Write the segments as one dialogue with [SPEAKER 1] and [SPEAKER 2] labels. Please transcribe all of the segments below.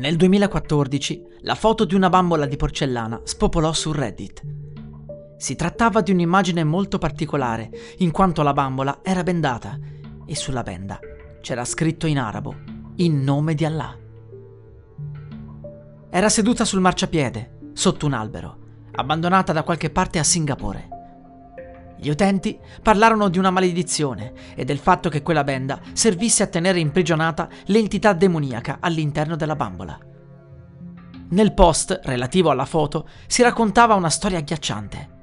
[SPEAKER 1] Nel 2014 la foto di una bambola di porcellana spopolò su Reddit. Si trattava di un'immagine molto particolare, in quanto la bambola era bendata e sulla benda c'era scritto in arabo in nome di Allah. Era seduta sul marciapiede, sotto un albero, abbandonata da qualche parte a Singapore. Gli utenti parlarono di una maledizione e del fatto che quella benda servisse a tenere imprigionata l'entità demoniaca all'interno della bambola. Nel post relativo alla foto si raccontava una storia agghiacciante.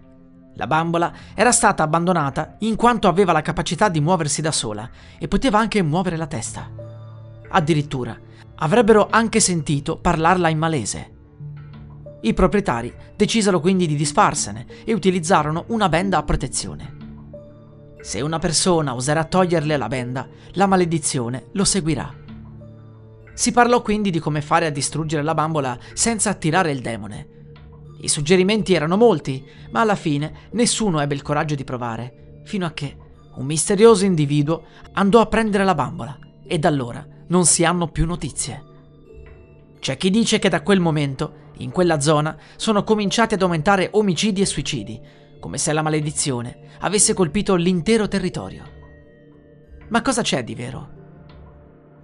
[SPEAKER 1] La bambola era stata abbandonata in quanto aveva la capacità di muoversi da sola e poteva anche muovere la testa. Addirittura avrebbero anche sentito parlarla in malese. I proprietari decisero quindi di disfarsene e utilizzarono una benda a protezione. Se una persona oserà toglierle la benda, la maledizione lo seguirà. Si parlò quindi di come fare a distruggere la bambola senza attirare il demone. I suggerimenti erano molti, ma alla fine nessuno ebbe il coraggio di provare, fino a che un misterioso individuo andò a prendere la bambola e da allora non si hanno più notizie. C'è chi dice che da quel momento in quella zona sono cominciati ad aumentare omicidi e suicidi, come se la maledizione avesse colpito l'intero territorio. Ma cosa c'è di vero?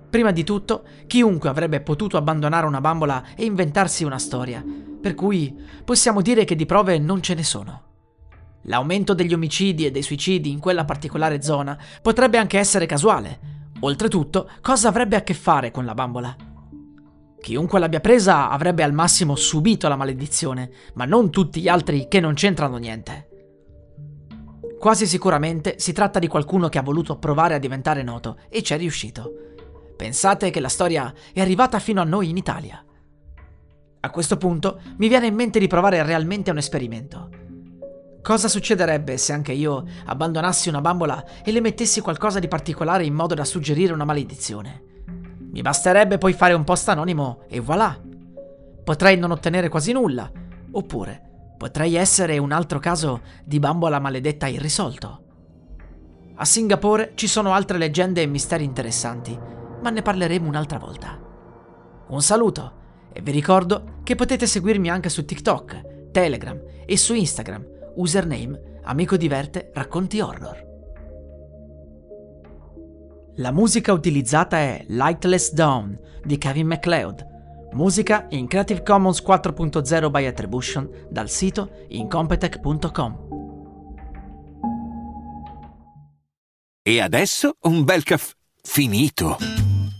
[SPEAKER 1] Prima di tutto, chiunque avrebbe potuto abbandonare una bambola e inventarsi una storia, per cui possiamo dire che di prove non ce ne sono. L'aumento degli omicidi e dei suicidi in quella particolare zona potrebbe anche essere casuale. Oltretutto, cosa avrebbe a che fare con la bambola? Chiunque l'abbia presa avrebbe al massimo subito la maledizione, ma non tutti gli altri che non c'entrano niente. Quasi sicuramente si tratta di qualcuno che ha voluto provare a diventare noto e ci è riuscito. Pensate che la storia è arrivata fino a noi in Italia. A questo punto mi viene in mente di provare realmente un esperimento. Cosa succederebbe se anche io abbandonassi una bambola e le mettessi qualcosa di particolare in modo da suggerire una maledizione? Mi basterebbe poi fare un post anonimo e voilà. Potrei non ottenere quasi nulla, oppure potrei essere un altro caso di bambola maledetta irrisolto. A Singapore ci sono altre leggende e misteri interessanti, ma ne parleremo un'altra volta. Un saluto e vi ricordo che potete seguirmi anche su TikTok, Telegram e su Instagram, username Amico Diverte Racconti Horror. La musica utilizzata è Lightless Dawn di Kevin MacLeod, musica in Creative Commons 4.0 by Attribution dal sito incompetech.com.
[SPEAKER 2] E adesso un bel caffè finito.